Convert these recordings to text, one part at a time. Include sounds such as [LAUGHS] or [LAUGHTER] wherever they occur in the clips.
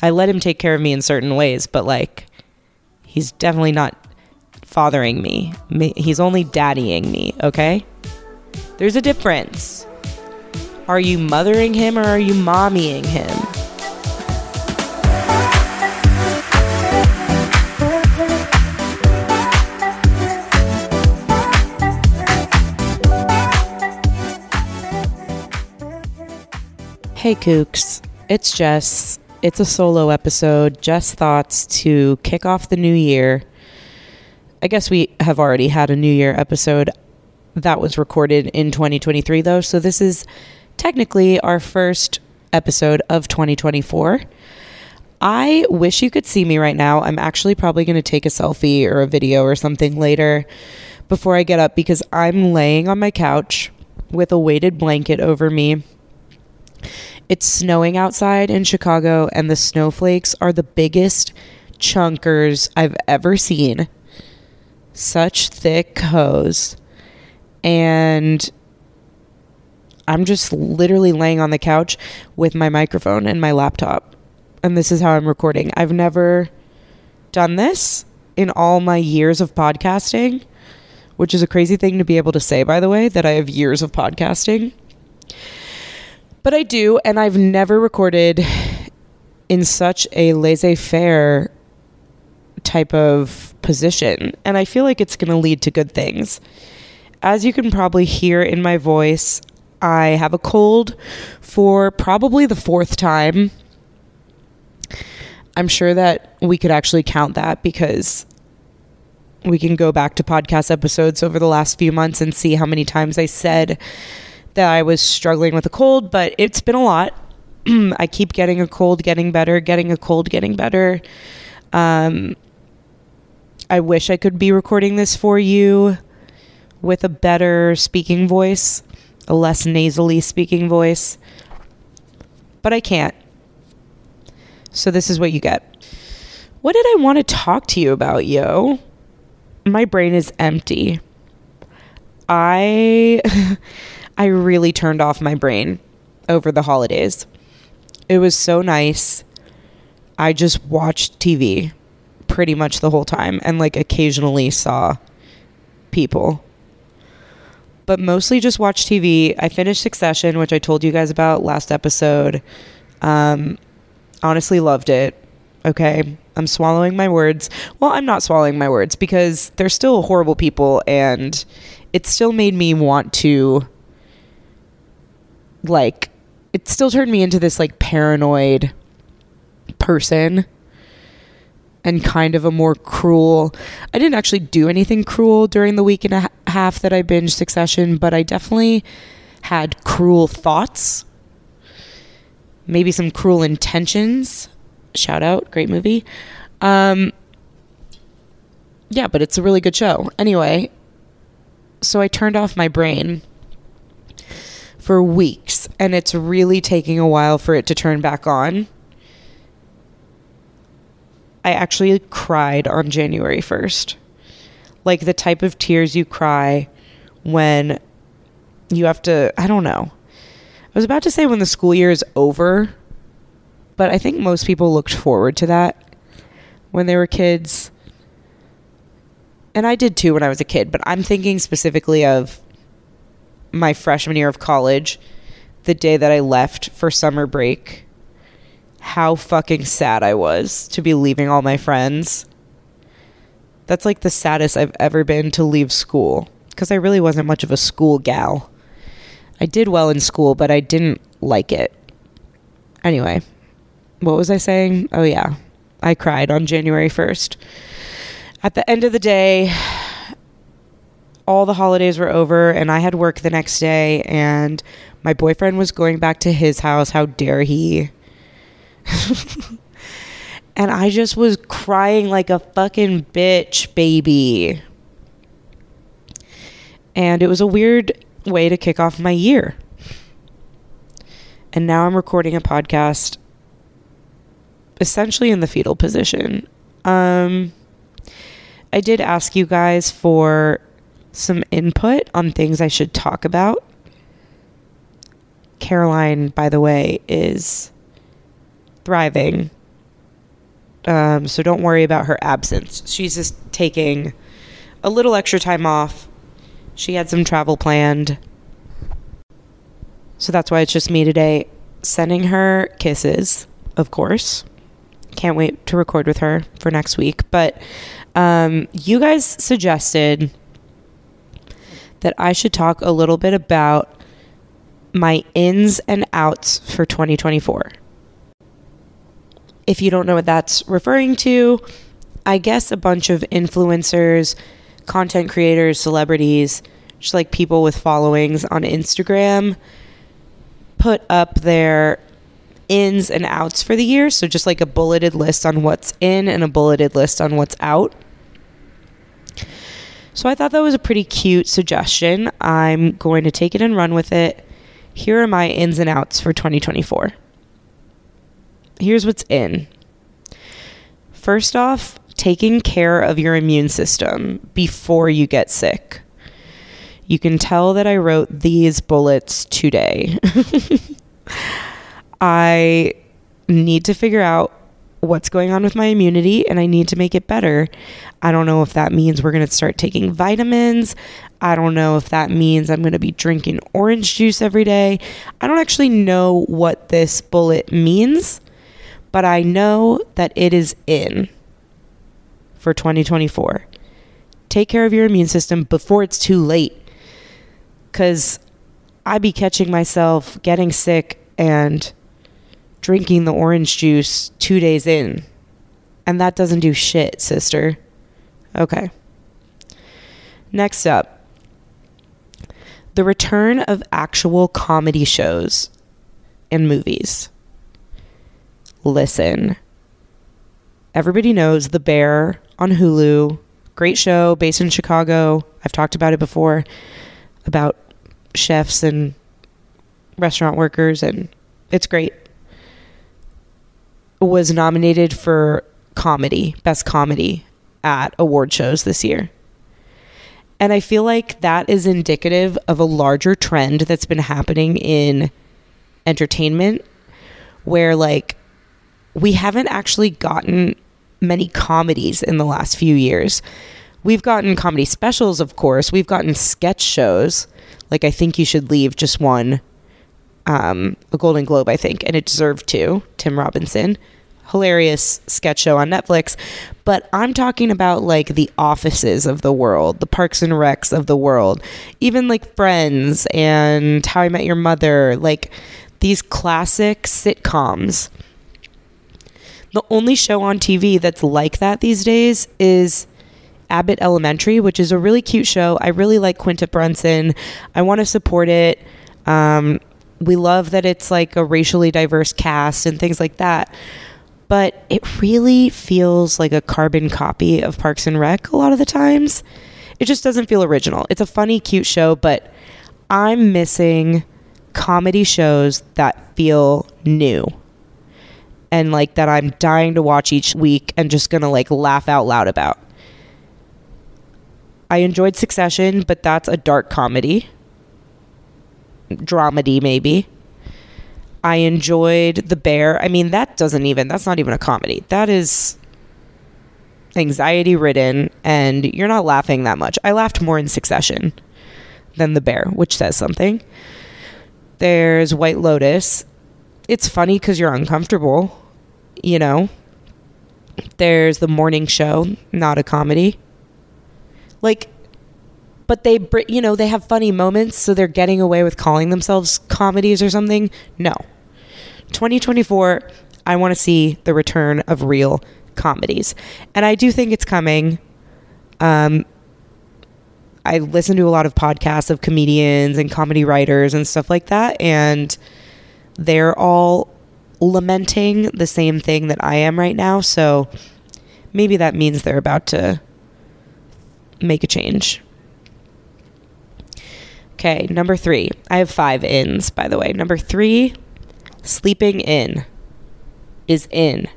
I let him take care of me in certain ways, but like he's definitely not fathering me. He's only daddying me, okay? There's a difference. Are you mothering him or are you mommying him? Hey kooks, it's Jess. It's a solo episode, Jess Thots to kick off the new year. I guess we have already had a new year episode that was recorded in 2023 though, so this is technically our first episode of 2024. I wish you could see me right now. I'm actually probably going to take a selfie or a video or something later before I get up because I'm laying on my couch with a weighted blanket over me. It's snowing outside in Chicago, and the snowflakes are the biggest chunkers I've ever seen. Such thick hose. And I'm just literally laying on the couch with my microphone and my laptop. And this is how I'm recording. I've never done this in all my years of podcasting, which is a crazy thing to be able to say, by the way, that I have years of podcasting. But I do, and I've never recorded in such a laissez faire type of position. And I feel like it's going to lead to good things. As you can probably hear in my voice, I have a cold for probably the fourth time. I'm sure that we could actually count that because we can go back to podcast episodes over the last few months and see how many times I said that I was struggling with a cold, but it's been a lot. [CLEARS THROAT] I keep getting a cold, getting better, getting a cold, getting better. Um, I wish I could be recording this for you with a better speaking voice, a less nasally speaking voice, but I can't. So this is what you get. What did I want to talk to you about, yo? My brain is empty. I [LAUGHS] I really turned off my brain over the holidays. It was so nice. I just watched TV pretty much the whole time and like occasionally saw people. But mostly just watched TV. I finished Succession, which I told you guys about last episode. Um, honestly loved it. Okay. I'm swallowing my words. Well, I'm not swallowing my words because they're still horrible people and it still made me want to like it still turned me into this like paranoid person and kind of a more cruel. I didn't actually do anything cruel during the week and a half that I binged Succession, but I definitely had cruel thoughts. Maybe some cruel intentions. Shout out, great movie. Um yeah, but it's a really good show. Anyway, so I turned off my brain for weeks and it's really taking a while for it to turn back on. I actually cried on January 1st. Like the type of tears you cry when you have to, I don't know. I was about to say when the school year is over, but I think most people looked forward to that when they were kids. And I did too when I was a kid, but I'm thinking specifically of my freshman year of college, the day that I left for summer break, how fucking sad I was to be leaving all my friends. That's like the saddest I've ever been to leave school because I really wasn't much of a school gal. I did well in school, but I didn't like it. Anyway, what was I saying? Oh, yeah. I cried on January 1st. At the end of the day, all the holidays were over and I had work the next day and my boyfriend was going back to his house. How dare he? [LAUGHS] and I just was crying like a fucking bitch, baby. And it was a weird way to kick off my year. And now I'm recording a podcast essentially in the fetal position. Um, I did ask you guys for some input on things I should talk about. Caroline, by the way, is thriving Um, so don't worry about her absence. She's just taking a little extra time off. She had some travel planned. So that's why it's just me today, sending her kisses, of course. Can't wait to record with her for next week. But um, you guys suggested that I should talk a little bit about my ins and outs for 2024. If you don't know what that's referring to, I guess a bunch of influencers, content creators, celebrities, just like people with followings on Instagram, put up their ins and outs for the year. So just like a bulleted list on what's in and a bulleted list on what's out. So I thought that was a pretty cute suggestion. I'm going to take it and run with it. Here are my ins and outs for 2024. Here's what's in. First off, taking care of your immune system before you get sick. You can tell that I wrote these bullets today. [LAUGHS] I need to figure out what's going on with my immunity and I need to make it better. I don't know if that means we're going to start taking vitamins. I don't know if that means I'm going to be drinking orange juice every day. I don't actually know what this bullet means, but I know that it is in for 2024. Take care of your immune system before it's too late. Because I be catching myself getting sick and drinking the orange juice two days in. And that doesn't do shit, sister. Okay. Next up the return of actual comedy shows and movies. Listen. Everybody knows The Bear on Hulu. Great show based in Chicago. I've talked about it before about chefs and restaurant workers, and it's great was nominated for comedy, best comedy at award shows this year. And I feel like that is indicative of a larger trend that's been happening in entertainment where like we haven't actually gotten many comedies in the last few years. We've gotten comedy specials, of course. We've gotten sketch shows. Like I think you should leave just one um, a Golden Globe, I think, and it deserved to. Tim Robinson, hilarious sketch show on Netflix. But I'm talking about like the offices of the world, the Parks and Recs of the world, even like Friends and How I Met Your Mother, like these classic sitcoms. The only show on TV that's like that these days is Abbott Elementary, which is a really cute show. I really like Quinta Brunson. I want to support it. Um, we love that it's like a racially diverse cast and things like that. But it really feels like a carbon copy of Parks and Rec a lot of the times. It just doesn't feel original. It's a funny, cute show, but I'm missing comedy shows that feel new and like that I'm dying to watch each week and just gonna like laugh out loud about. I enjoyed Succession, but that's a dark comedy dramedy maybe. I enjoyed The Bear. I mean, that doesn't even that's not even a comedy. That is anxiety ridden and you're not laughing that much. I laughed more in Succession than The Bear, which says something. There's White Lotus. It's funny cuz you're uncomfortable, you know. There's The Morning Show, not a comedy. Like but they you know they have funny moments so they're getting away with calling themselves comedies or something? No. 2024 i want to see the return of real comedies. And i do think it's coming. Um, i listen to a lot of podcasts of comedians and comedy writers and stuff like that and they're all lamenting the same thing that i am right now so maybe that means they're about to make a change Okay, number three. I have five ins, by the way. Number three, sleeping in is in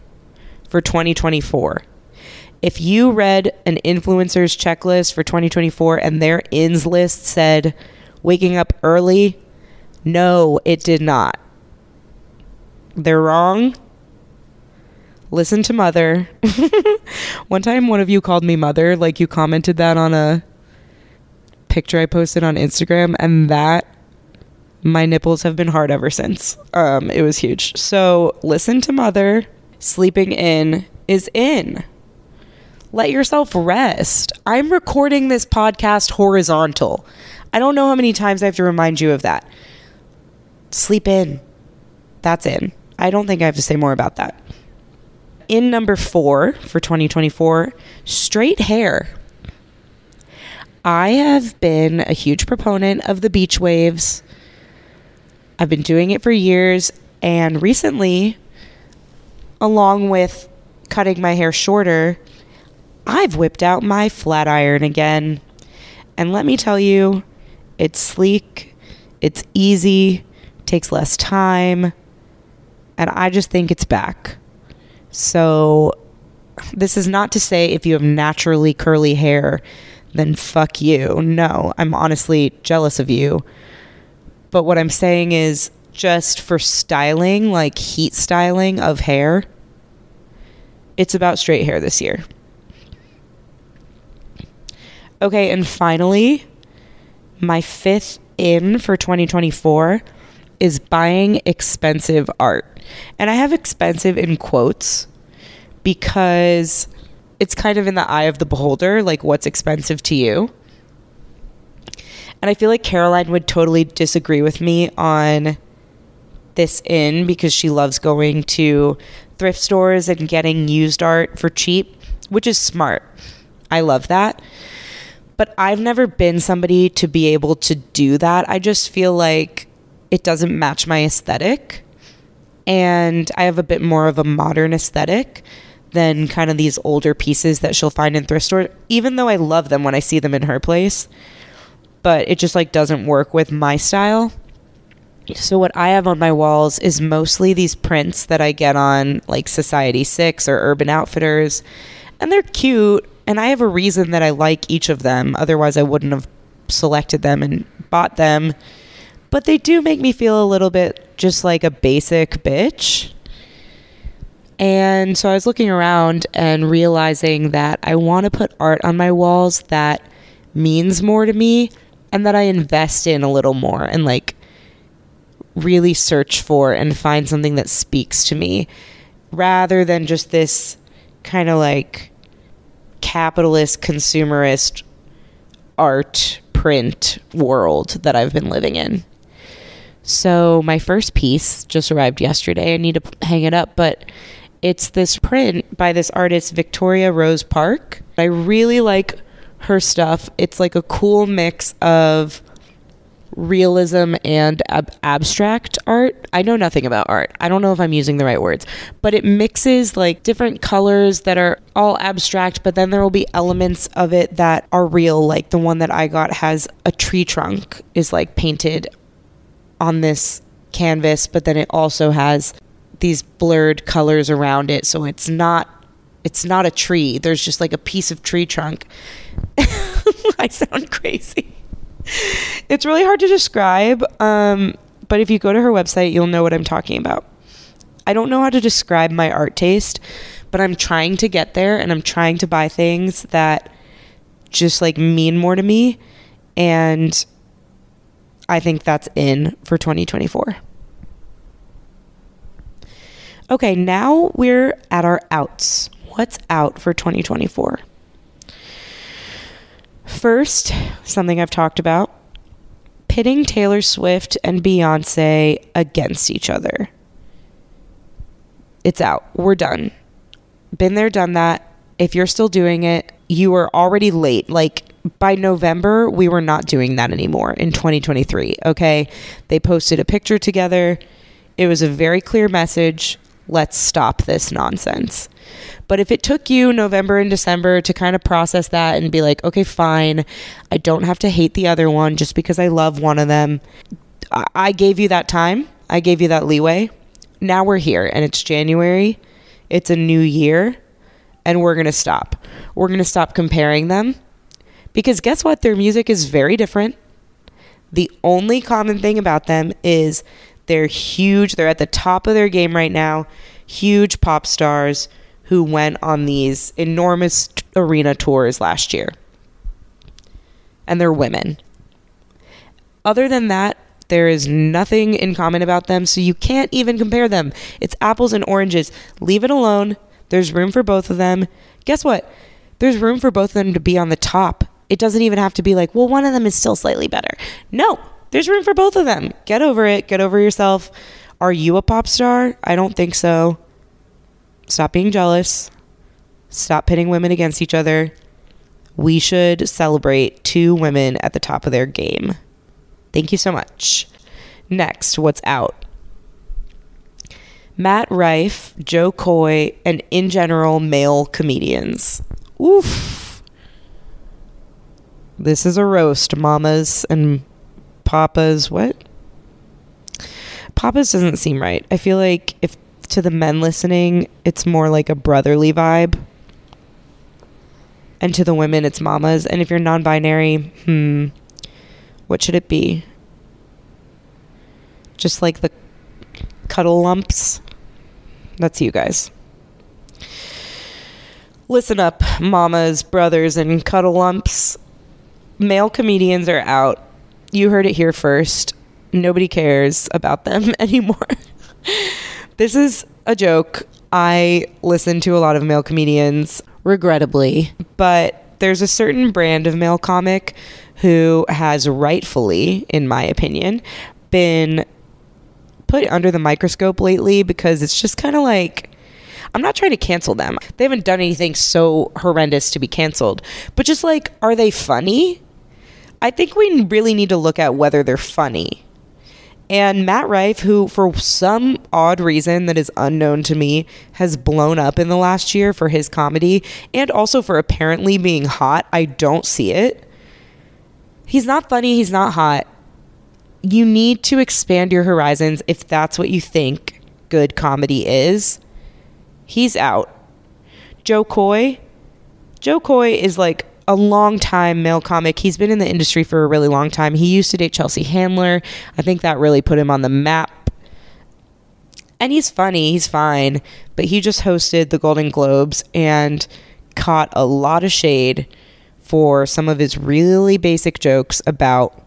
for 2024. If you read an influencer's checklist for 2024 and their ins list said waking up early, no, it did not. They're wrong. listen to Mother. [LAUGHS] one time, one of you called me Mother, like you commented that on a picture I posted on Instagram, and that my nipples have been hard ever since. Um, it was huge. So listen to Mother. Sleeping in is in. Let yourself rest. I'm recording this podcast horizontal. I don't know how many times I have to remind you of that. Sleep in. That's in. I don't think I have to say more about that. In number four for 2024, straight hair. I have been a huge proponent of the beach waves. I've been doing it for years, and recently, along with cutting my hair shorter, I've whipped out my flat iron again. And let me tell you, it's sleek, it's easy, takes less time, and I just think it's back. So, this is not to say if you have naturally curly hair, then fuck you. No, I'm honestly jealous of you. But what I'm saying is just for styling, like heat styling of hair, it's about straight hair this year. Okay, and finally, my fifth in for 2024 is buying expensive art. And I have expensive in quotes because it's kind of in the eye of the beholder, like what's expensive to you. And I feel like Caroline would totally disagree with me on this in because she loves going to thrift stores and getting used art for cheap, which is smart. I love that. But I've never been somebody to be able to do that. I just feel like it doesn't match my aesthetic. And I have a bit more of a modern aesthetic than kind of these older pieces that she'll find in thrift stores, even though I love them when I see them in her place. But it just like doesn't work with my style. So what I have on my walls is mostly these prints that I get on like Society 6 or Urban Outfitters. And they're cute and I have a reason that I like each of them. Otherwise I wouldn't have selected them and bought them. But they do make me feel a little bit just like a basic bitch. And so I was looking around and realizing that I want to put art on my walls that means more to me and that I invest in a little more and like really search for and find something that speaks to me rather than just this kind of like capitalist consumerist art print world that I've been living in. So my first piece just arrived yesterday. I need to hang it up, but it's this print by this artist Victoria Rose Park. I really like her stuff. It's like a cool mix of realism and ab- abstract art. I know nothing about art. I don't know if I'm using the right words, but it mixes like different colors that are all abstract, but then there will be elements of it that are real. Like the one that I got has a tree trunk is like painted on this canvas, but then it also has these blurred colors around it, so it's not it's not a tree. There's just like a piece of tree trunk. [LAUGHS] I sound crazy it's really hard to describe, um, but if you go to her website, you'll know what I'm talking about. I don't know how to describe my art taste, but I'm trying to get there and I'm trying to buy things that just like mean more to me. And I think that's in for 2024. Okay, now we're at our outs. What's out for 2024? First, something I've talked about pitting Taylor Swift and Beyonce against each other. It's out. We're done. Been there, done that. If you're still doing it, you are already late. Like by November, we were not doing that anymore in 2023. Okay. They posted a picture together. It was a very clear message. Let's stop this nonsense. But if it took you November and December to kind of process that and be like, okay, fine, I don't have to hate the other one just because I love one of them, I gave you that time. I gave you that leeway. Now we're here and it's January. It's a new year and we're going to stop. We're going to stop comparing them because guess what? Their music is very different. The only common thing about them is they're huge. They're at the top of their game right now huge pop stars who went on these enormous arena tours last year. And they're women. Other than that, there is nothing in common about them, so you can't even compare them. It's apples and oranges. Leave it alone. There's room for both of them. Guess what? There's room for both of them to be on the top. It doesn't even have to be like, well, one of them is still slightly better. No, there's room for both of them. Get over it. Get over yourself. Are you a pop star? I don't think so. Stop being jealous. Stop pitting women against each other. We should celebrate two women at the top of their game. Thank you so much. Next, what's out? Matt Rife, Jo Koy, and in general, male comedians. Oof. This is a roast, mamas and papas. What? Papas doesn't seem right. I feel like if to the men listening, it's more like a brotherly vibe. And to the women, it's mamas. And if you're non binary, hmm, what should it be? Just like the cuddle lumps? That's you guys. Listen up, mamas, brothers, and cuddle lumps. Male comedians are out. You heard it here first. Nobody cares about them [LAUGHS] anymore. this is a joke. I listen to a lot of male comedians, regrettably, but there's a certain brand of male comic who has rightfully, in my opinion, been put under the microscope lately because it's just kind of like I'm not trying to cancel them. They haven't done anything so horrendous to be canceled. But just like, are they funny? I think we really need to look at whether they're funny. And Matt Rife, who for some odd reason that is unknown to me, has blown up in the last year for his comedy and also for apparently being hot. I don't see it. He's not funny, he's not hot. You need to expand your horizons if that's what you think good comedy is. He's out. Jo Koy. Jo Koy is like a long time male comic. He's been in the industry for a really long time. He used to date Chelsea Handler. I think that really put him on the map. And he's funny, he's fine, but he just hosted the Golden Globes and caught a lot of shade for some of his really basic jokes about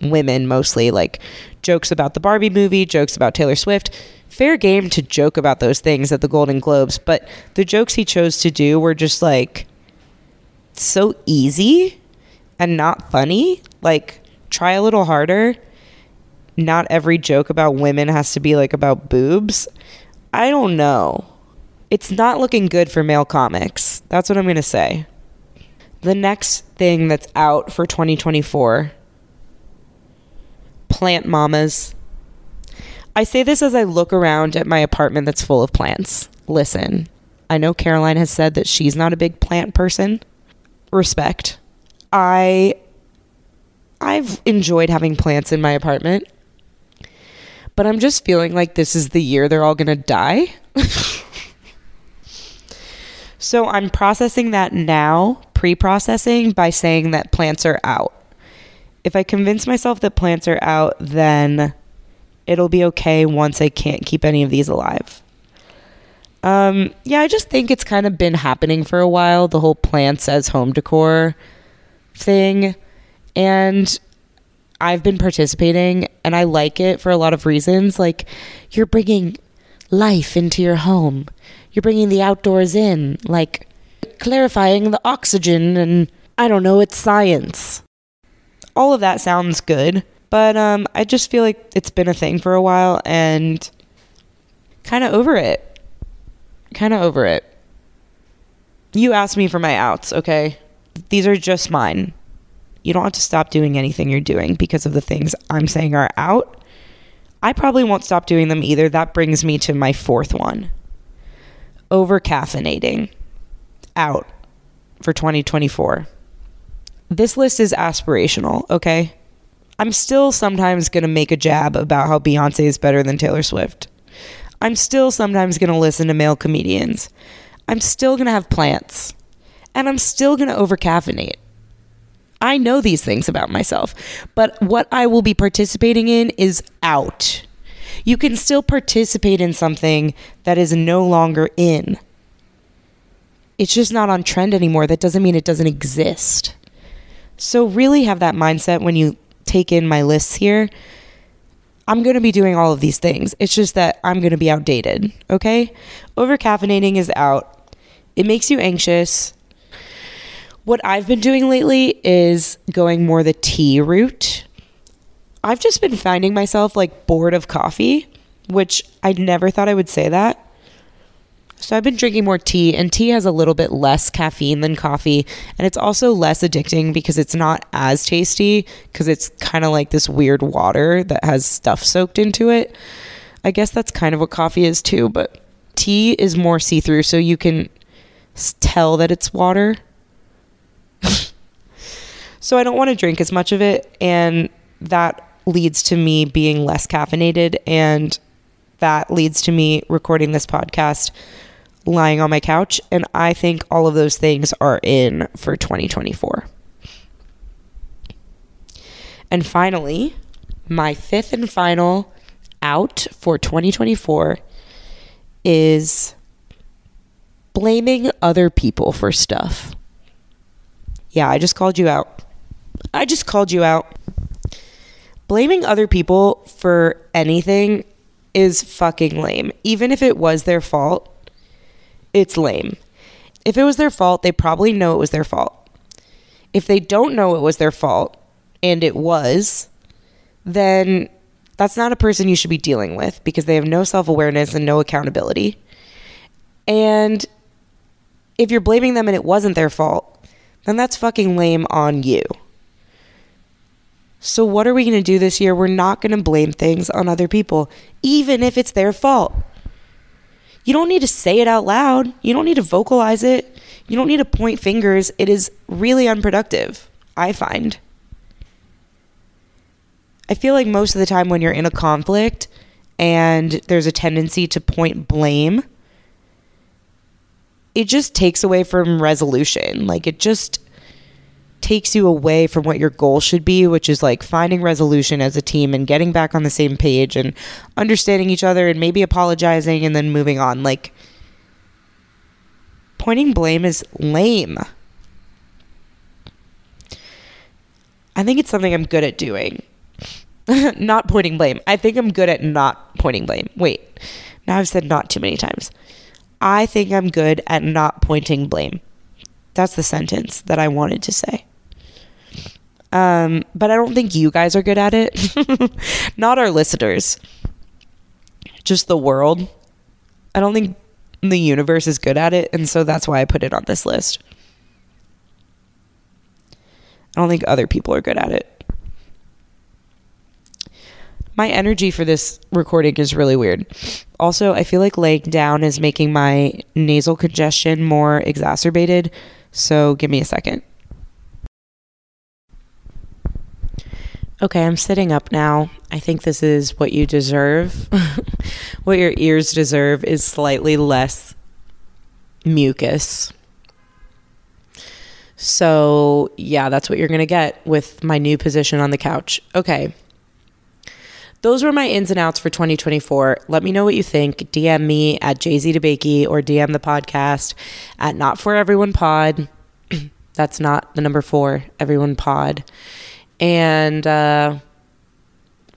women mostly like jokes about the Barbie movie, jokes about Taylor Swift. Fair game to joke about those things at the Golden Globes, but the jokes he chose to do were just like so easy and not funny. Like, try a little harder. Not every joke about women has to be like about boobs. I don't know. It's not looking good for male comics. That's what I'm going to say. The next thing that's out for 2024 plant mamas. I say this as I look around at my apartment that's full of plants. Listen, I know Caroline has said that she's not a big plant person respect. I I've enjoyed having plants in my apartment. But I'm just feeling like this is the year they're all going to die. [LAUGHS] so I'm processing that now, pre-processing by saying that plants are out. If I convince myself that plants are out, then it'll be okay once I can't keep any of these alive. Um, yeah, I just think it's kind of been happening for a while, the whole plants as home decor thing. And I've been participating and I like it for a lot of reasons. Like, you're bringing life into your home, you're bringing the outdoors in, like clarifying the oxygen, and I don't know, it's science. All of that sounds good, but um, I just feel like it's been a thing for a while and kind of over it kind of over it. You asked me for my outs, okay? These are just mine. You don't have to stop doing anything you're doing because of the things I'm saying are out. I probably won't stop doing them either. That brings me to my fourth one over caffeinating. Out for 2024. This list is aspirational, okay? I'm still sometimes going to make a jab about how Beyonce is better than Taylor Swift. I'm still sometimes going to listen to male comedians. I'm still going to have plants. And I'm still going to overcaffeinate. I know these things about myself, but what I will be participating in is out. You can still participate in something that is no longer in. It's just not on trend anymore. That doesn't mean it doesn't exist. So, really have that mindset when you take in my lists here. I'm going to be doing all of these things. It's just that I'm going to be outdated, okay? Over caffeinating is out. It makes you anxious. What I've been doing lately is going more the tea route. I've just been finding myself like bored of coffee, which I never thought I would say that. So I've been drinking more tea, and tea has a little bit less caffeine than coffee, and it's also less addicting because it's not as tasty because it's kind of like this weird water that has stuff soaked into it. I guess that's kind of what coffee is too, but tea is more see through, so you can tell that it's water. [LAUGHS] so I don't want to drink as much of it, and that leads to me being less caffeinated, and that leads to me recording this podcast lying on my couch. And I think all of those things are in for 2024. And finally, my fifth and final out for 2024 is blaming other people for stuff. Yeah, I just called you out. I just called you out. Blaming other people for anything is fucking lame. Even if it was their fault, it's lame. If it was their fault, they probably know it was their fault. If they don't know it was their fault and it was, then that's not a person you should be dealing with because they have no self awareness and no accountability. And if you're blaming them and it wasn't their fault, then that's fucking lame on you. So, what are we going to do this year? We're not going to blame things on other people, even if it's their fault. You don't need to say it out loud. You don't need to vocalize it. You don't need to point fingers. It is really unproductive, I find. I feel like most of the time when you're in a conflict and there's a tendency to point blame, it just takes away from resolution. Like it just takes you away from what your goal should be, which is like finding resolution as a team and getting back on the same page and understanding each other and maybe apologizing and then moving on. Like, pointing blame is lame. I think it's something I'm good at doing. [LAUGHS] not pointing blame. I think I'm good at not pointing blame. Wait, now I've said not too many times. I think I'm good at not pointing blame. That's the sentence that I wanted to say. Um, but I don't think you guys are good at it. [LAUGHS] Not our listeners, just the world. I don't think the universe is good at it. And so that's why I put it on this list. I don't think other people are good at it. My energy for this recording is really weird. Also, I feel like laying down is making my nasal congestion more exacerbated. So give me a second. Okay, I'm sitting up now. I think this is what you deserve. [LAUGHS] what your ears deserve is slightly less mucus. So, yeah, that's what you're going to get with my new position on the couch. Okay. Those were my ins and outs for 2024. Let me know what you think. DM me at JZ or DM the podcast at Not For Everyone Pod. [CLEARS THROAT] That's not the number four, Everyone Pod. And uh,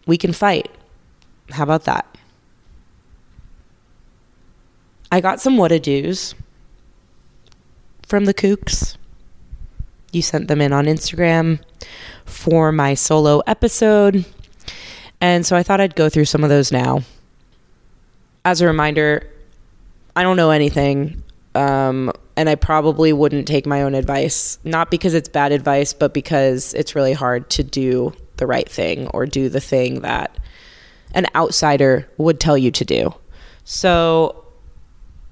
we can fight. How about that? I got some Whatado's from the kooks. You sent them in on Instagram for my solo episode. And so I thought I'd go through some of those now. As a reminder, I don't know anything um, and I probably wouldn't take my own advice, not because it's bad advice, but because it's really hard to do the right thing or do the thing that an outsider would tell you to do. So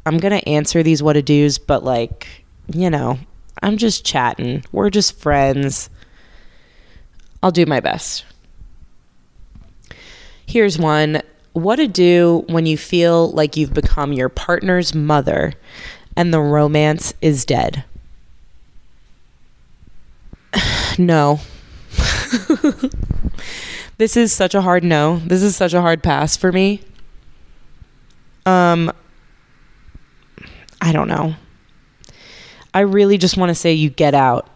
I'm going to answer these what to do's, but like, you know, I'm just chatting. We're just friends. I'll do my best. Here's one. What to do when you feel like you've become your partner's mother and the romance is dead. [SIGHS] no. [LAUGHS] This is such a hard no. This is such a hard pass for me. Um I don't know. I really just want to say you get out.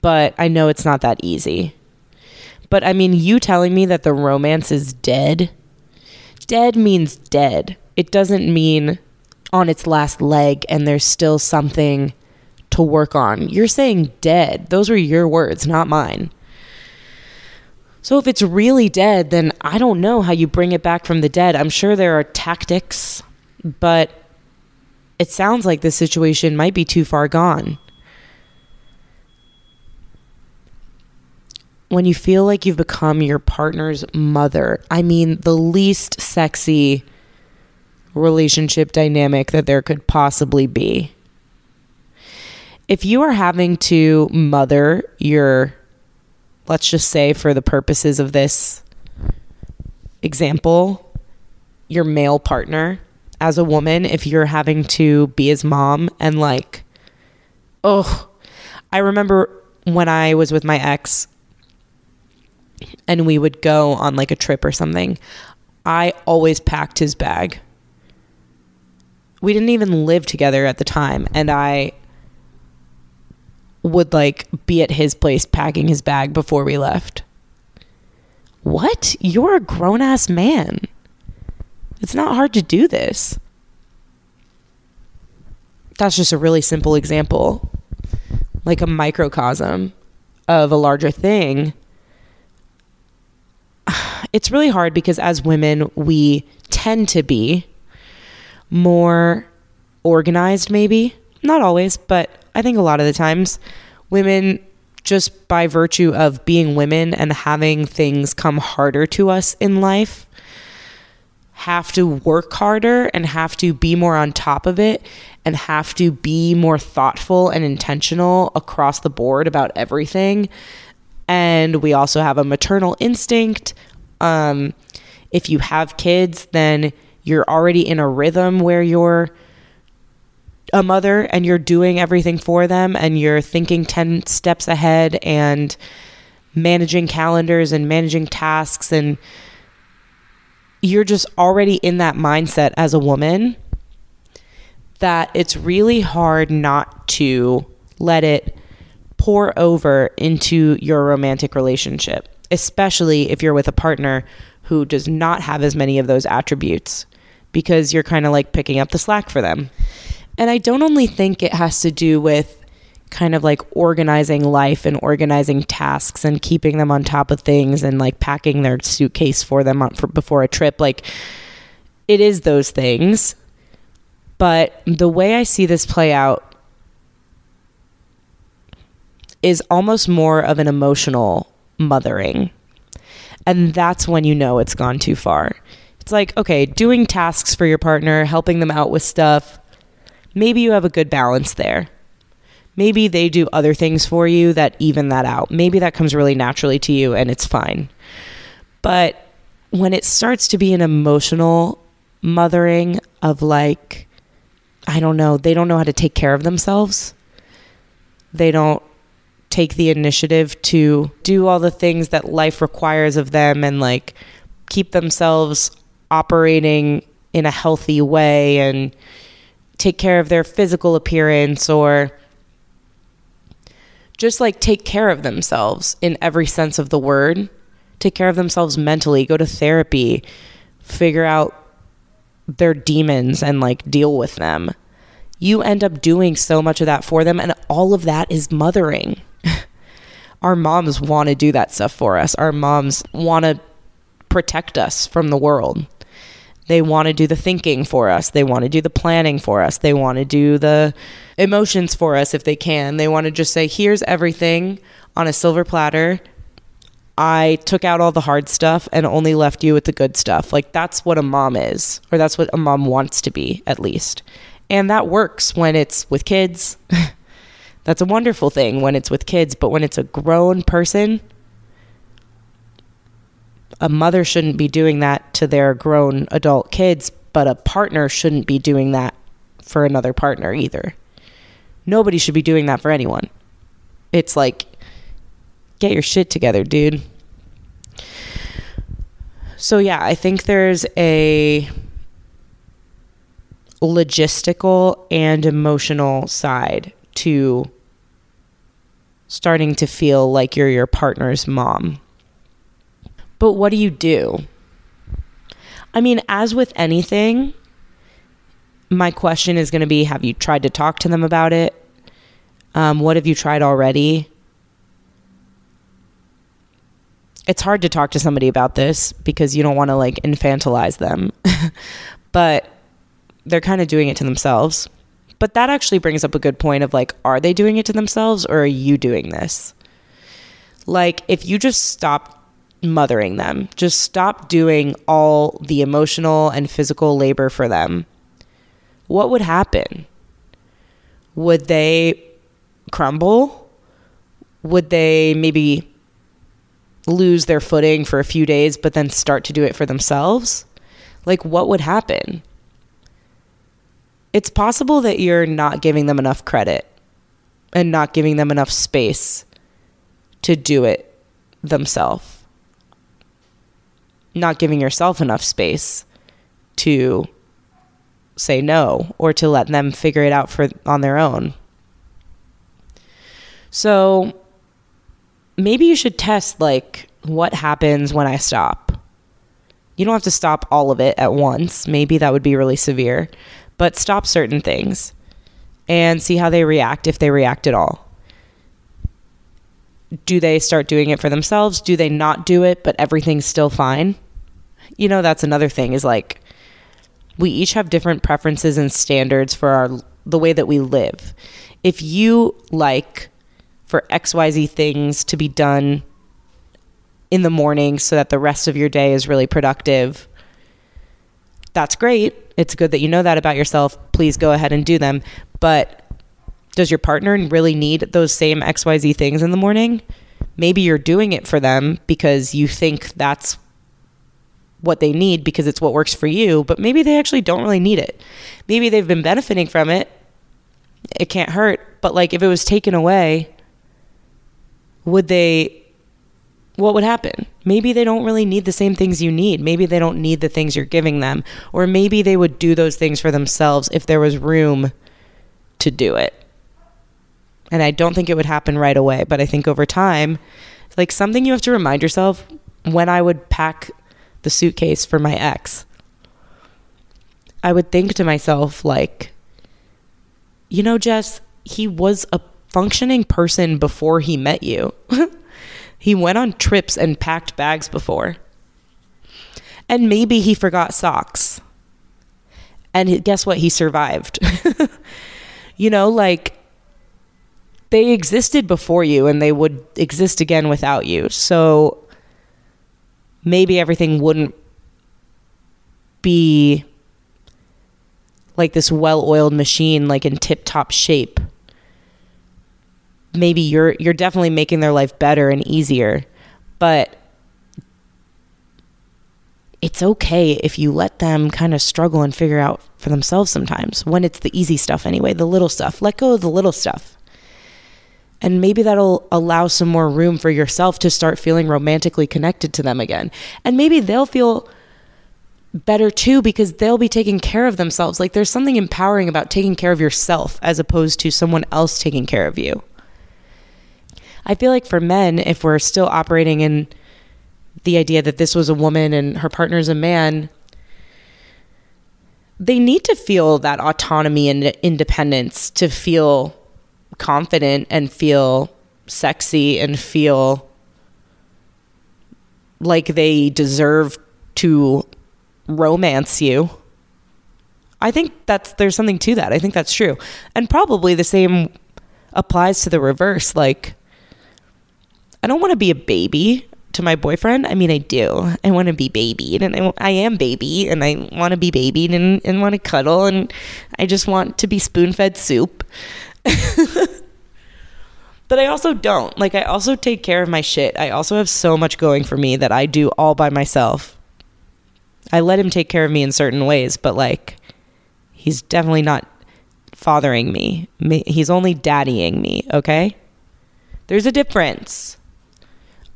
But I know it's not that easy. But I mean, you telling me that the romance is dead. Dead means dead. It doesn't mean on its last leg and there's still something to work on. You're saying dead. Those were your words, not mine. So if it's really dead, then I don't know how you bring it back from the dead. I'm sure there are tactics, but it sounds like the situation might be too far gone. When you feel like you've become your partner's mother, I mean, the least sexy relationship dynamic that there could possibly be. If you are having to mother your, let's just say for the purposes of this example, your male partner, as a woman if you're having to be his mom and like oh I remember when I was with my ex and we would go on like a trip or something I always packed his bag we didn't even live together at the time and I would like be at his place packing his bag before we left what you're a grown ass man it's not hard to do this. That's just a really simple example, like a microcosm of a larger thing. It's really hard because as women, we tend to be more organized, maybe. Not always, but I think a lot of the times, women just by virtue of being women and having things come harder to us in life have to work harder and have to be more on top of it and have to be more thoughtful and intentional across the board about everything. And we also have a maternal instinct. Um, if you have kids, then you're already in a rhythm where you're a mother and you're doing everything for them and you're thinking 10 steps ahead and managing calendars and managing tasks and you're just already in that mindset as a woman that it's really hard not to let it pour over into your romantic relationship, especially if you're with a partner who does not have as many of those attributes because you're kind of like picking up the slack for them. And I don't only think it has to do with kind of like organizing life and organizing tasks and keeping them on top of things and like packing their suitcase for them on, for, before a trip like it is those things but the way i see this play out is almost more of an emotional mothering and that's when you know it's gone too far it's like okay doing tasks for your partner helping them out with stuff maybe you have a good balance there maybe they do other things for you that even that out. Maybe that comes really naturally to you and it's fine. But when it starts to be an emotional mothering of like, I don't know, they don't know how to take care of themselves. They don't take the initiative to do all the things that life requires of them and like keep themselves operating in a healthy way and take care of their physical appearance or just like take care of themselves in every sense of the word, take care of themselves mentally, go to therapy, figure out their demons and like deal with them. You end up doing so much of that for them, and all of that is mothering. Our moms want to do that stuff for us. Our moms want to protect us from the world. They want to do the thinking for us. They want to do the planning for us. They want to do the emotions for us if they can. They want to just say, here's everything on a silver platter. I took out all the hard stuff and only left you with the good stuff. Like that's what a mom is, or that's what a mom wants to be, at least. And that works when it's with kids. [LAUGHS] that's a wonderful thing when it's with kids, but when it's a grown person, a mother shouldn't be doing that to their grown adult kids, but a partner shouldn't be doing that for another partner either. Nobody should be doing that for anyone. It's like, get your shit together, dude. So, yeah, I think there's a logistical and emotional side to starting to feel like you're your partner's mom. But what do you do? I mean, as with anything, my question is going to be have you tried to talk to them about it? Um, what have you tried already? It's hard to talk to somebody about this because you don't want to like infantilize them. [LAUGHS] but they're kind of doing it to themselves. But that actually brings up a good point of like, are they doing it to themselves or are you doing this? Like, if you just stop mothering them, just stop doing all the emotional and physical labor for them, what would happen? Would they crumble? Would they maybe lose their footing for a few days, but then start to do it for themselves? Like, what would happen? It's possible that you're not giving them enough credit and not giving them enough space to do it themselves. Not giving yourself enough space to say no or to let them figure it out for on their own. So maybe you should test like what happens when I stop. You don't have to stop all of it at once. Maybe that would be really severe but stop certain things and see how they react if they react at all. Do they start doing it for themselves? Do they not do it, but everything's still fine? You know, that's another thing is like we each have different preferences and standards for our the way that we live. If you like for XYZ things to be done in the morning so that the rest of your day is really productive, that's great. It's good that you know that about yourself. Please go ahead and do them. But does your partner really need those same XYZ things in the morning? Maybe you're doing it for them because you think that's what they need because it's what works for you, but maybe they actually don't really need it. Maybe they've been benefiting from it. It can't hurt, but like if it was taken away, would they what would happen? Maybe they don't really need the same things you need. Maybe they don't need the things you're giving them. Or maybe they would do those things for themselves if there was room to do it. And I don't think it would happen right away, but I think over time, like something you have to remind yourself when I would pack the suitcase for my ex, I would think to myself, like, you know, Jess, he was a functioning person before he met you. [LAUGHS] He went on trips and packed bags before. And maybe he forgot socks. And guess what? He survived. [LAUGHS] you know, like they existed before you and they would exist again without you. So maybe everything wouldn't be like this well oiled machine, like in tip top shape maybe you're you're definitely making their life better and easier but it's okay if you let them kind of struggle and figure out for themselves sometimes when it's the easy stuff anyway the little stuff. Let go of the little stuff. And maybe that'll allow some more room for yourself to start feeling romantically connected to them again. And maybe they'll feel better too because they'll be taking care of themselves. Like there's something empowering about taking care of yourself as opposed to someone else taking care of you I feel like for men, if we're still operating in the idea that this was a woman and her partner's a man, they need to feel that autonomy and independence to feel confident and feel sexy and feel like they deserve to romance you. I think that's there's something to that. I think that's true. And probably the same applies to the reverse like I don't want to be a baby to my boyfriend. I mean, I do. I want to be babied, and I, I am baby, and I want to be babied and, and want to cuddle, and I just want to be spoon fed soup. [LAUGHS] but I also don't. Like, I also take care of my shit. I also have so much going for me that I do all by myself. I let him take care of me in certain ways, but like, he's definitely not fathering me. He's only daddying me, okay? There's a difference.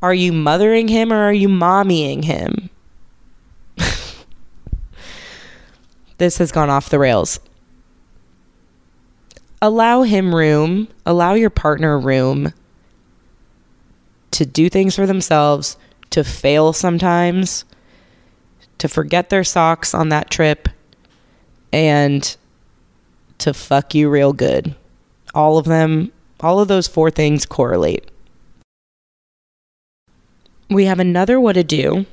Are you mothering him or are you mommying him? [LAUGHS] this has gone off the rails. Allow him room, allow your partner room to do things for themselves, to fail sometimes, to forget their socks on that trip, and to fuck you real good. All of them, all of those four things correlate. We have another Whatado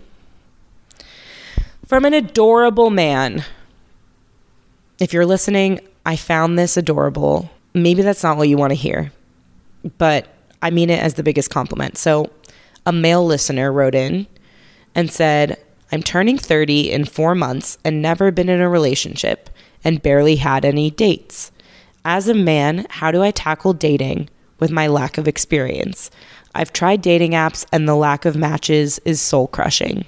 from an adorable man. If you're listening, I found this adorable. Maybe that's not what you want to hear, but I mean it as the biggest compliment. So, a male listener wrote in and said, I'm turning 30 in four months and never been in a relationship and barely had any dates. As a man, how do I tackle dating with my lack of experience? I've tried dating apps and the lack of matches is soul crushing.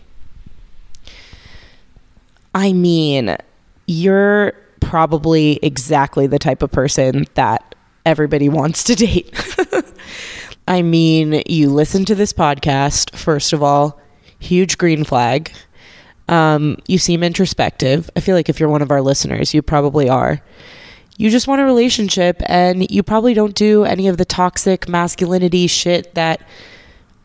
I mean, you're probably exactly the type of person that everybody [LAUGHS] wants to date. [LAUGHS] I mean, you listen to this podcast, first of all, huge green flag. Um, you seem introspective. I feel like if you're one of our listeners, you probably are you just want a relationship and you probably don't do any of the toxic masculinity shit that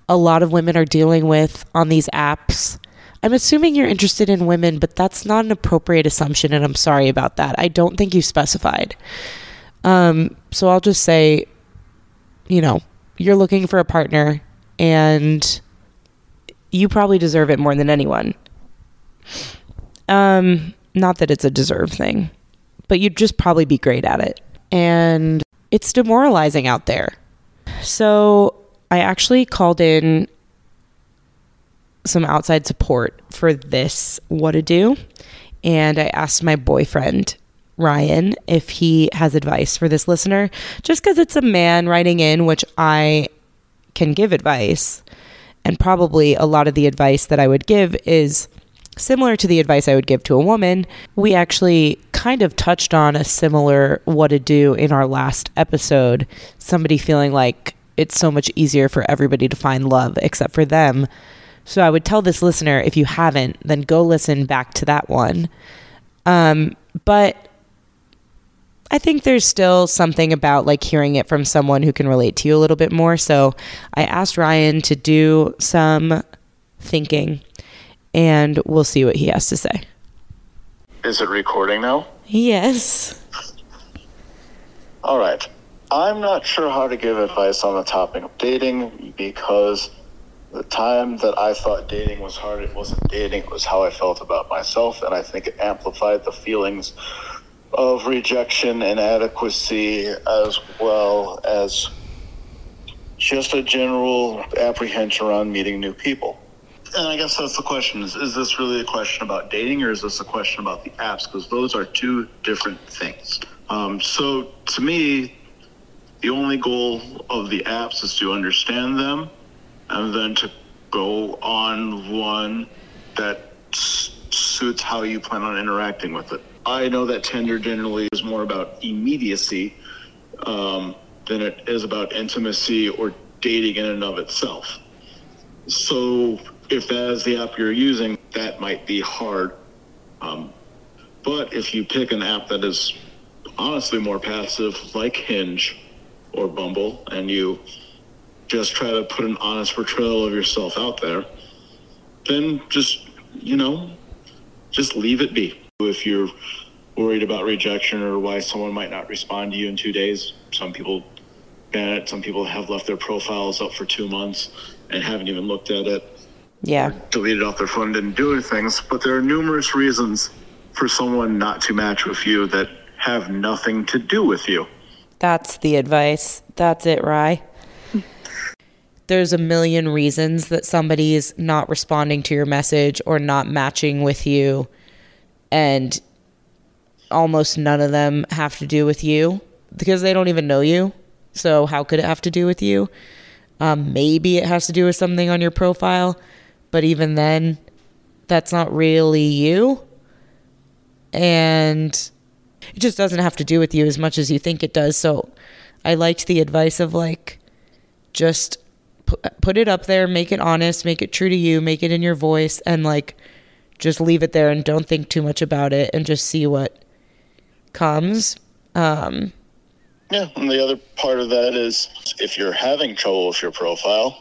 a lot of women are dealing with on these apps. I'm assuming you're interested in women, but that's not an appropriate assumption, and I'm sorry about that. I don't think you specified. Um, so I'll just say, you know, you're looking for a partner, and you probably deserve it more than anyone. Um, not that it's a deserve thing but you'd just probably be great at it. And it's demoralizing out there. So I actually called in some outside support for this Whatado. And I asked my boyfriend, Ryan, if he has advice for this listener, just because it's a man writing in, which I can give advice. And probably a lot of the advice that I would give is similar to the advice I would give to a woman. We actually kind of touched on a similar Whatado in our last episode. Somebody feeling like it's so much easier for everybody to find love except for them. So I would tell this listener if you haven't, then go listen back to that one. Um, but I think there's still something about like hearing it from someone who can relate to you a little bit more. So I asked Ryan to do some thinking and we'll see what he has to say. Is it recording now? Yes. All right. I'm not sure how to give advice on the topic of dating because the time that I thought dating was hard, it wasn't dating, it was how I felt about myself. And I think it amplified the feelings of rejection, inadequacy, as well as just a general apprehension around meeting new people and I guess that's the question: is is this really a question about dating, or is this a question about the apps? Because those are two different things. Um, so to me, the only goal of the apps is to understand them, and then to go on one that suits how you plan on interacting with it. I know that Tinder generally is more about immediacy um, than it is about intimacy or dating in and of itself. So if that is the app you're using, that might be hard. Um, but if you pick an app that is honestly more passive, like Hinge or Bumble, and you just try to put an honest portrayal of yourself out there, then just, you know, just leave it be. If you're worried about rejection or why someone might not respond to you in two days, some people ban it, some people have left their profiles up for two months and haven't even looked at it yeah. deleted off their phone, didn't do anything. But there are numerous reasons for someone not to match with you that have nothing to do with you. That's the advice. That's it, Rye. [LAUGHS] There's a million reasons that somebody is not responding to your message or not matching with you, and almost none of them have to do with you because they don't even know you. So, how could it have to do with you? Um, maybe it has to do with something on your profile but even then, that's not really you. And it just doesn't have to do with you as much as you think it does. So I liked the advice of like, just put it up there, make it honest, make it true to you, make it in your voice, and like just leave it there and don't think too much about it and just see what comes. Um, Yeah, and the other part of that is if you're having trouble with your profile,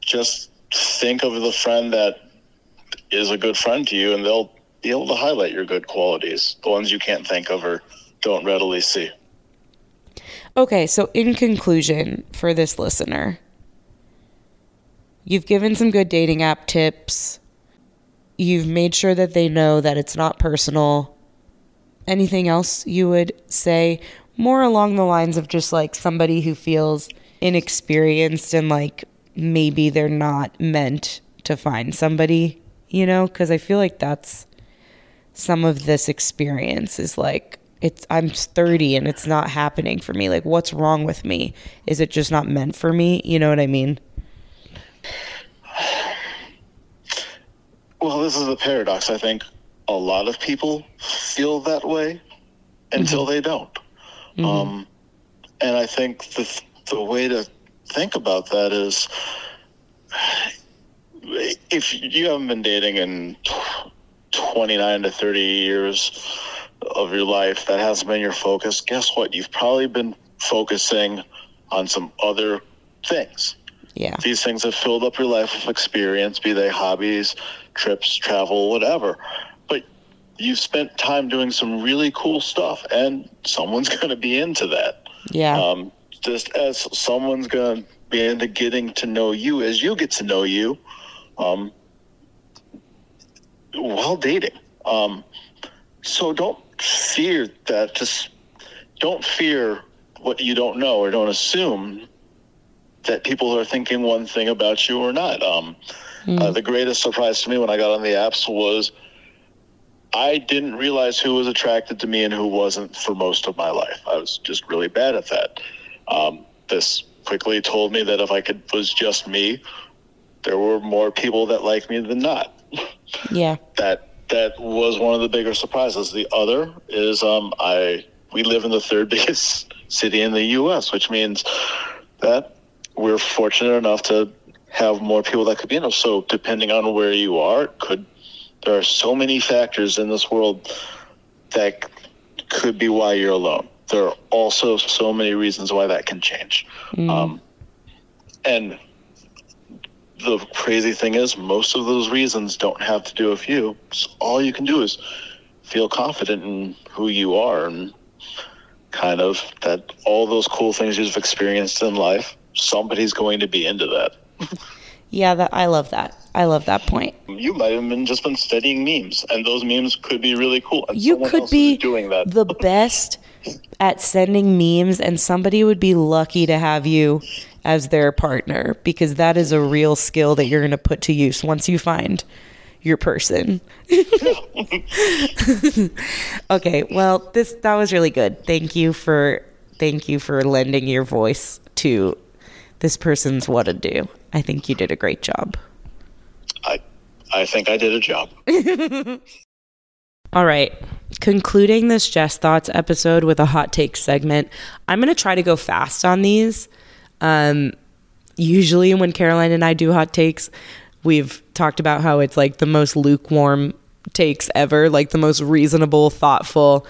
just think of the friend that is a good friend to you and they'll be able to highlight your good qualities, the ones you can't think of or don't readily see. Okay, so in conclusion, for this listener, you've given some good dating app tips. You've made sure that they know that it's not personal. Anything else you would say? More along the lines of just like somebody who feels inexperienced and like maybe they're not meant to find somebody, you know? Because I feel like that's some of this experience is like it's I'm 30 and it's not happening for me. Like what's wrong with me? Is it just not meant for me? You know what I mean? Well, this is the paradox. I think a lot of people feel that way until they don't. Um, and I think the, the way to think about that is if you haven't been dating in 29 to 30 years of your life, that hasn't been your focus, guess what? You've probably been focusing on some other things Yeah. these things have filled up your life with experience, be they hobbies, trips, travel, whatever. But you've spent time doing some really cool stuff, and someone's [LAUGHS] going to be into that. Yeah. Um, just as someone's going to be into getting to know you as you get to know you um, while dating. Um, so don't fear that. Just don't fear what you don't know or don't assume that people are thinking one thing about you or not. Um, uh, the greatest surprise to me when I got on the apps was I didn't realize who was attracted to me and who wasn't for most of my life. I was just really bad at that. Um, this quickly told me that if I could was just me, there were more people that liked me than not. [LAUGHS] yeah. That that was one of the bigger surprises. The other is um, I we live in the third [LAUGHS] biggest city in the U.S., which means that we're fortunate enough to have more people that could be in us. So depending on where you are, could there are so many factors in this world that could be why you're alone. There are also so many reasons why that can change. Um, and the crazy thing is, most of those reasons don't have to do with you. So all you can do is feel confident in who you are and kind of that all those cool things you've experienced in life, somebody's going to be into that. [LAUGHS] Yeah, that I love that. I love that point. You might have been just been studying memes, and those memes could be really cool. You could be doing that. the best at sending memes and somebody would be lucky to have you as their partner because that is a real skill that you're going to put to use once you find your person. [LAUGHS] okay, well, this that was really good. Thank you for thank you for lending your voice to this person's Whatado. I think you did a great job. I, I think I did a job. [LAUGHS] All right. Concluding this Jess Thots episode with a hot take segment. I'm going to try to go fast on these. Um, usually, when Caroline and I do hot takes, we've talked about how it's like the most lukewarm takes ever, like the most reasonable, thoughtful,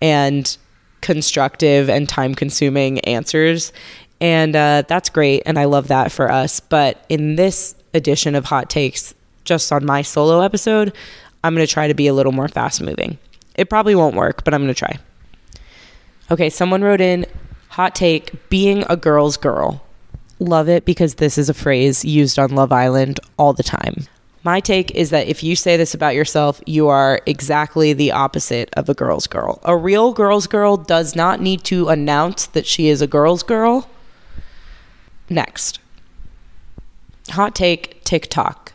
and constructive and time consuming answers. And uh, that's great. And I love that for us. But in this edition of Hot Takes, just on my solo episode, I'm going to try to be a little more fast moving. It probably won't work, but I'm going to try. Okay, someone wrote in hot take being a girl's girl. Love it because this is a phrase used on Love Island all the time. My take is that if you say this about yourself, you are exactly the opposite of a girl's girl. A real girl's girl does not need to announce that she is a girl's girl. Next. Hot take TikTok.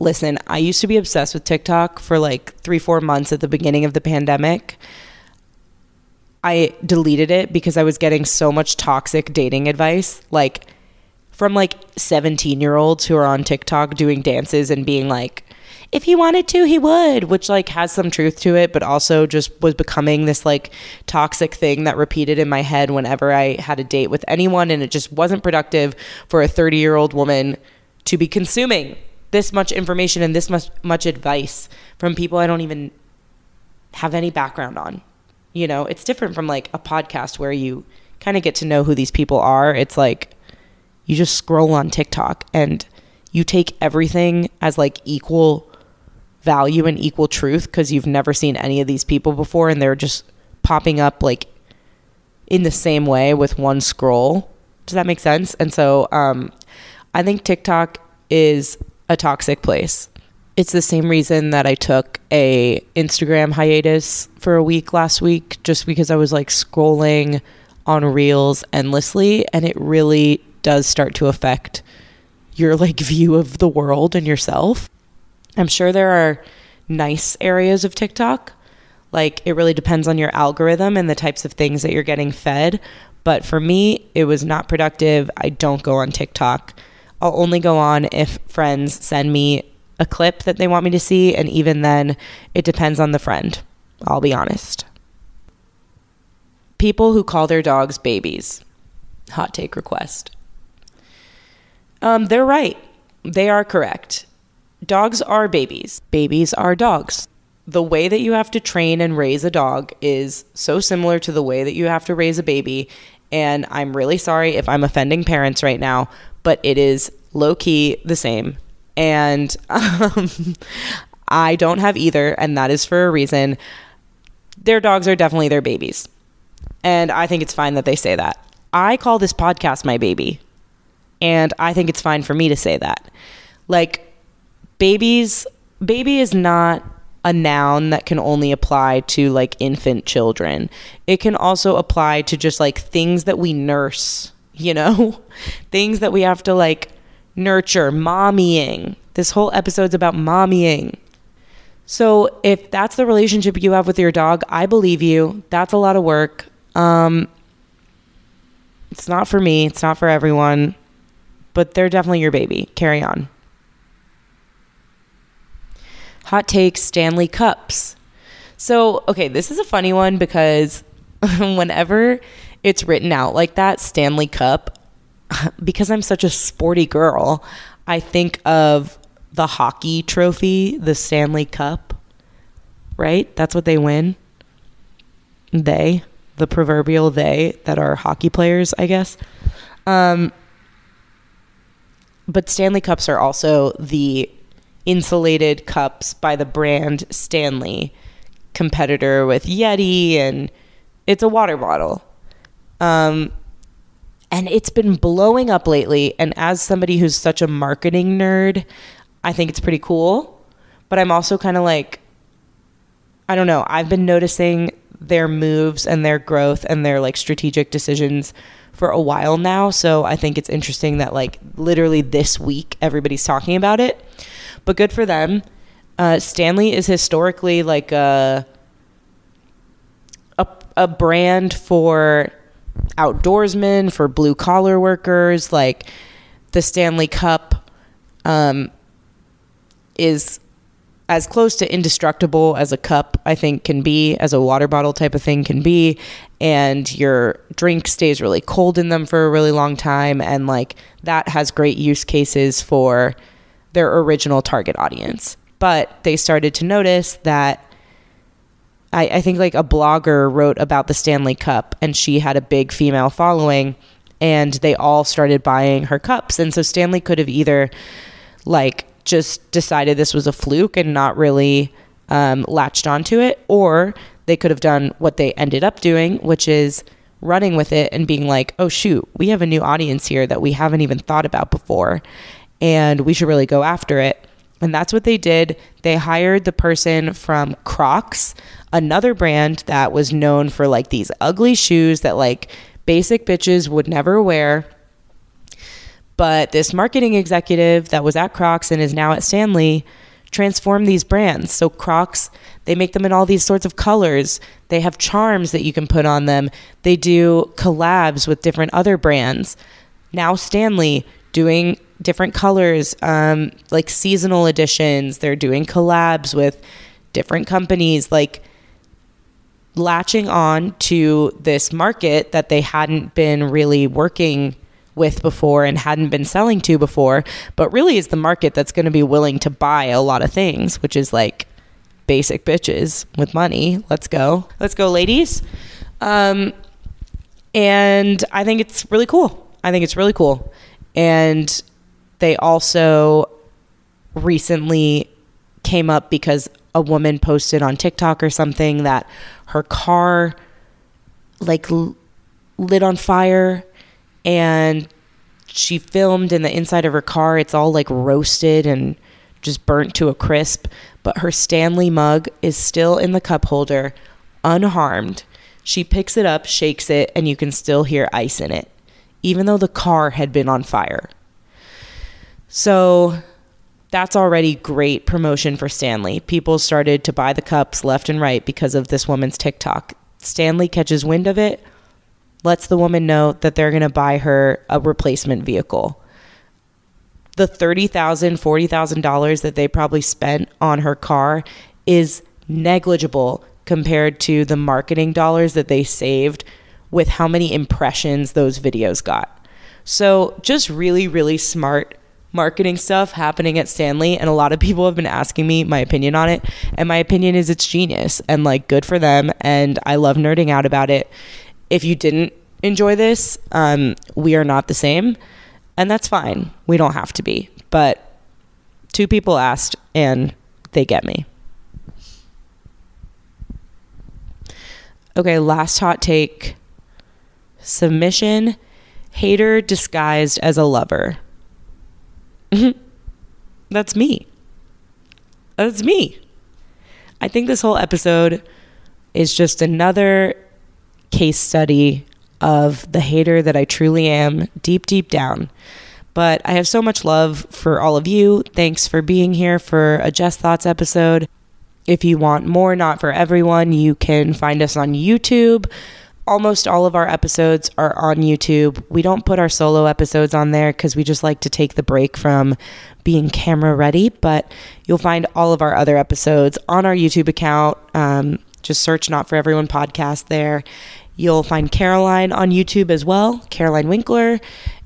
Listen, I used to be obsessed with TikTok for like three, four months at the beginning of the pandemic. I deleted it because I was getting so much toxic dating advice, like from like 17 year olds who are on TikTok doing dances and being like, if he wanted to, he would, which like has some truth to it, but also just was becoming this like toxic thing that repeated in my head whenever I had a date with anyone. And it just wasn't productive for a 30 year old woman to be consuming this much information and this much much advice from people I don't even have any background on. You know, it's different from like a podcast where you kind of get to know who these people are. It's like you just scroll on TikTok and you take everything as like equal value and equal truth because you've never seen any of these people before and they're just popping up like in the same way with one scroll. Does that make sense? And so um, I think TikTok is a toxic place. It's the same reason that I took a Instagram hiatus for a week last week just because I was like scrolling on reels endlessly and it really does start to affect your like [LAUGHS] view of the world and yourself. I'm sure there are nice areas of TikTok. Like it really depends on your algorithm and the types of things that you're getting fed. But for me, it was not productive. I don't go on TikTok. I'll only go on if friends send me a clip that they want me to see. And even then, it depends on the friend. I'll be honest. People who call their dogs babies. Hot take request. Um, they're right. They are correct. Dogs are babies. Babies are dogs. The way that you have to train and raise a dog is so similar to the way that you have to raise a baby. And I'm really sorry if I'm offending parents right now, but it is low key the same. And [LAUGHS] um, I don't have either, and that is for a reason. Their dogs are definitely their babies. And I think it's fine that they say that. I call this podcast my baby. And I think it's fine for me to say that. Like, babies, baby is not a noun that can only apply to like infant children. It can also apply to just like things that we nurse, you know? [LAUGHS] things that we have to like nurture, mommying. This whole episode's about mommying. So if that's the relationship you have with your dog, I believe you. That's a lot of work. Um, it's not for me. It's not for everyone but they're definitely your baby. Carry on. Hot takes Stanley Cups. So, okay, this is a funny one because [LAUGHS] whenever it's written out like that, Stanley Cup, [LAUGHS] because I'm such a sporty girl, I think of the hockey trophy, the Stanley Cup, right? That's what they win. They, the proverbial they that are hockey players, I guess. Um, but Stanley Cups are also the insulated cups by the brand Stanley, competitor with Yeti, and it's a water bottle. Um, and it's been blowing up lately. And as somebody who's such a marketing nerd, I think it's pretty cool. But I'm also kind of like, I don't know. I've been noticing their moves and their growth and their like strategic decisions for a while now. So I think it's interesting that like literally this week everybody's talking about it. But good for them. Uh, Stanley is historically like a, a a brand for outdoorsmen, for blue collar workers. Like the Stanley Cup um, is as close to indestructible as a cup I think can be, as a water bottle type of thing can be, and your drink stays really cold in them for a really long time and like that has great use cases for their original target audience. But they started to notice that I, I think like a blogger wrote about the Stanley Cup and she had a big female following and they all started buying her cups. And so Stanley could have either like just decided this was a fluke and not really um, latched onto it, or they could have done what they ended up doing, which is running with it and being like, oh, shoot, we have a new audience here that we haven't even thought about before, and we should really go after it. And that's what they did. They hired the person from Crocs, another brand that was known for like these ugly shoes that like basic bitches would never wear. But this marketing executive that was at Crocs and is now at Stanley transformed these brands. So Crocs, they make them in all these sorts of colors. They have charms that you can put on them. They do collabs with different other brands. Now Stanley doing different colors, um, like seasonal editions. They're doing collabs with different companies, like latching on to this market that they hadn't been really working with before and hadn't been selling to before, but really is the market that's going to be willing to buy a lot of things, which is like basic bitches with money. Let's go. Let's go, ladies. Um, and I think it's really cool. I think it's really cool. And they also recently came up because a woman posted on TikTok or something that her car like l- lit on fire and she filmed in the inside of her car. It's all like roasted and just burnt to a crisp but her Stanley mug is still in the cup holder unharmed. She picks it up shakes it and you can still hear ice in it even though the car had been on fire so that's already great promotion for Stanley. People started to buy the cups left and right because of this woman's TikTok. Stanley catches wind of it, lets the woman know that they're going to buy her a replacement vehicle. The $30,000, $40,000 that they probably spent on her car is negligible compared to the marketing dollars that they saved with how many impressions those videos got. So, just really, really smart marketing stuff happening at Stanley and a lot of people have been asking me my opinion on it and my opinion is it's genius and like good for them and I love nerding out about it. If you didn't enjoy this, um, we are not the same and that's fine. We don't have to be. But two people asked and they get me. Okay, last hot take. Submission hater disguised as a lover. [LAUGHS] That's me. That's me. I think this whole episode is just another case study of the hater that I truly am deep, deep down. But I have so much love for all of you. Thanks for being here for a Jess Thots episode. If you want more, not for everyone, you can find us on YouTube almost all of our episodes are on YouTube. We don't put our solo episodes on there because we just like to take the break from being camera ready, but you'll find all of our other episodes on our YouTube account. Um, just search Not For Everyone podcast there. You'll find Caroline on YouTube as well, Caroline Winkler,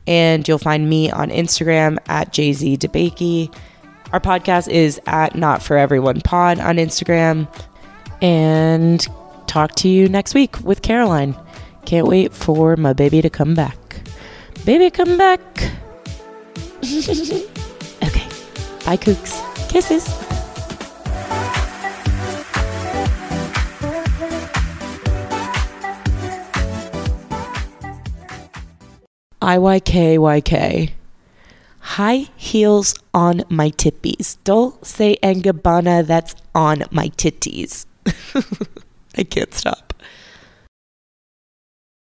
and you'll find me on Instagram at JZ DeBakey. Our podcast is at Not For Everyone Pod on Instagram. And talk to you next week with Caroline. Can't wait for my baby to come back. Baby, come back. [LAUGHS] okay. Bye, kooks. Kisses. IYKYK. High heels on my tippies. Don't say Gabbana that's on my titties. [LAUGHS] I can't stop.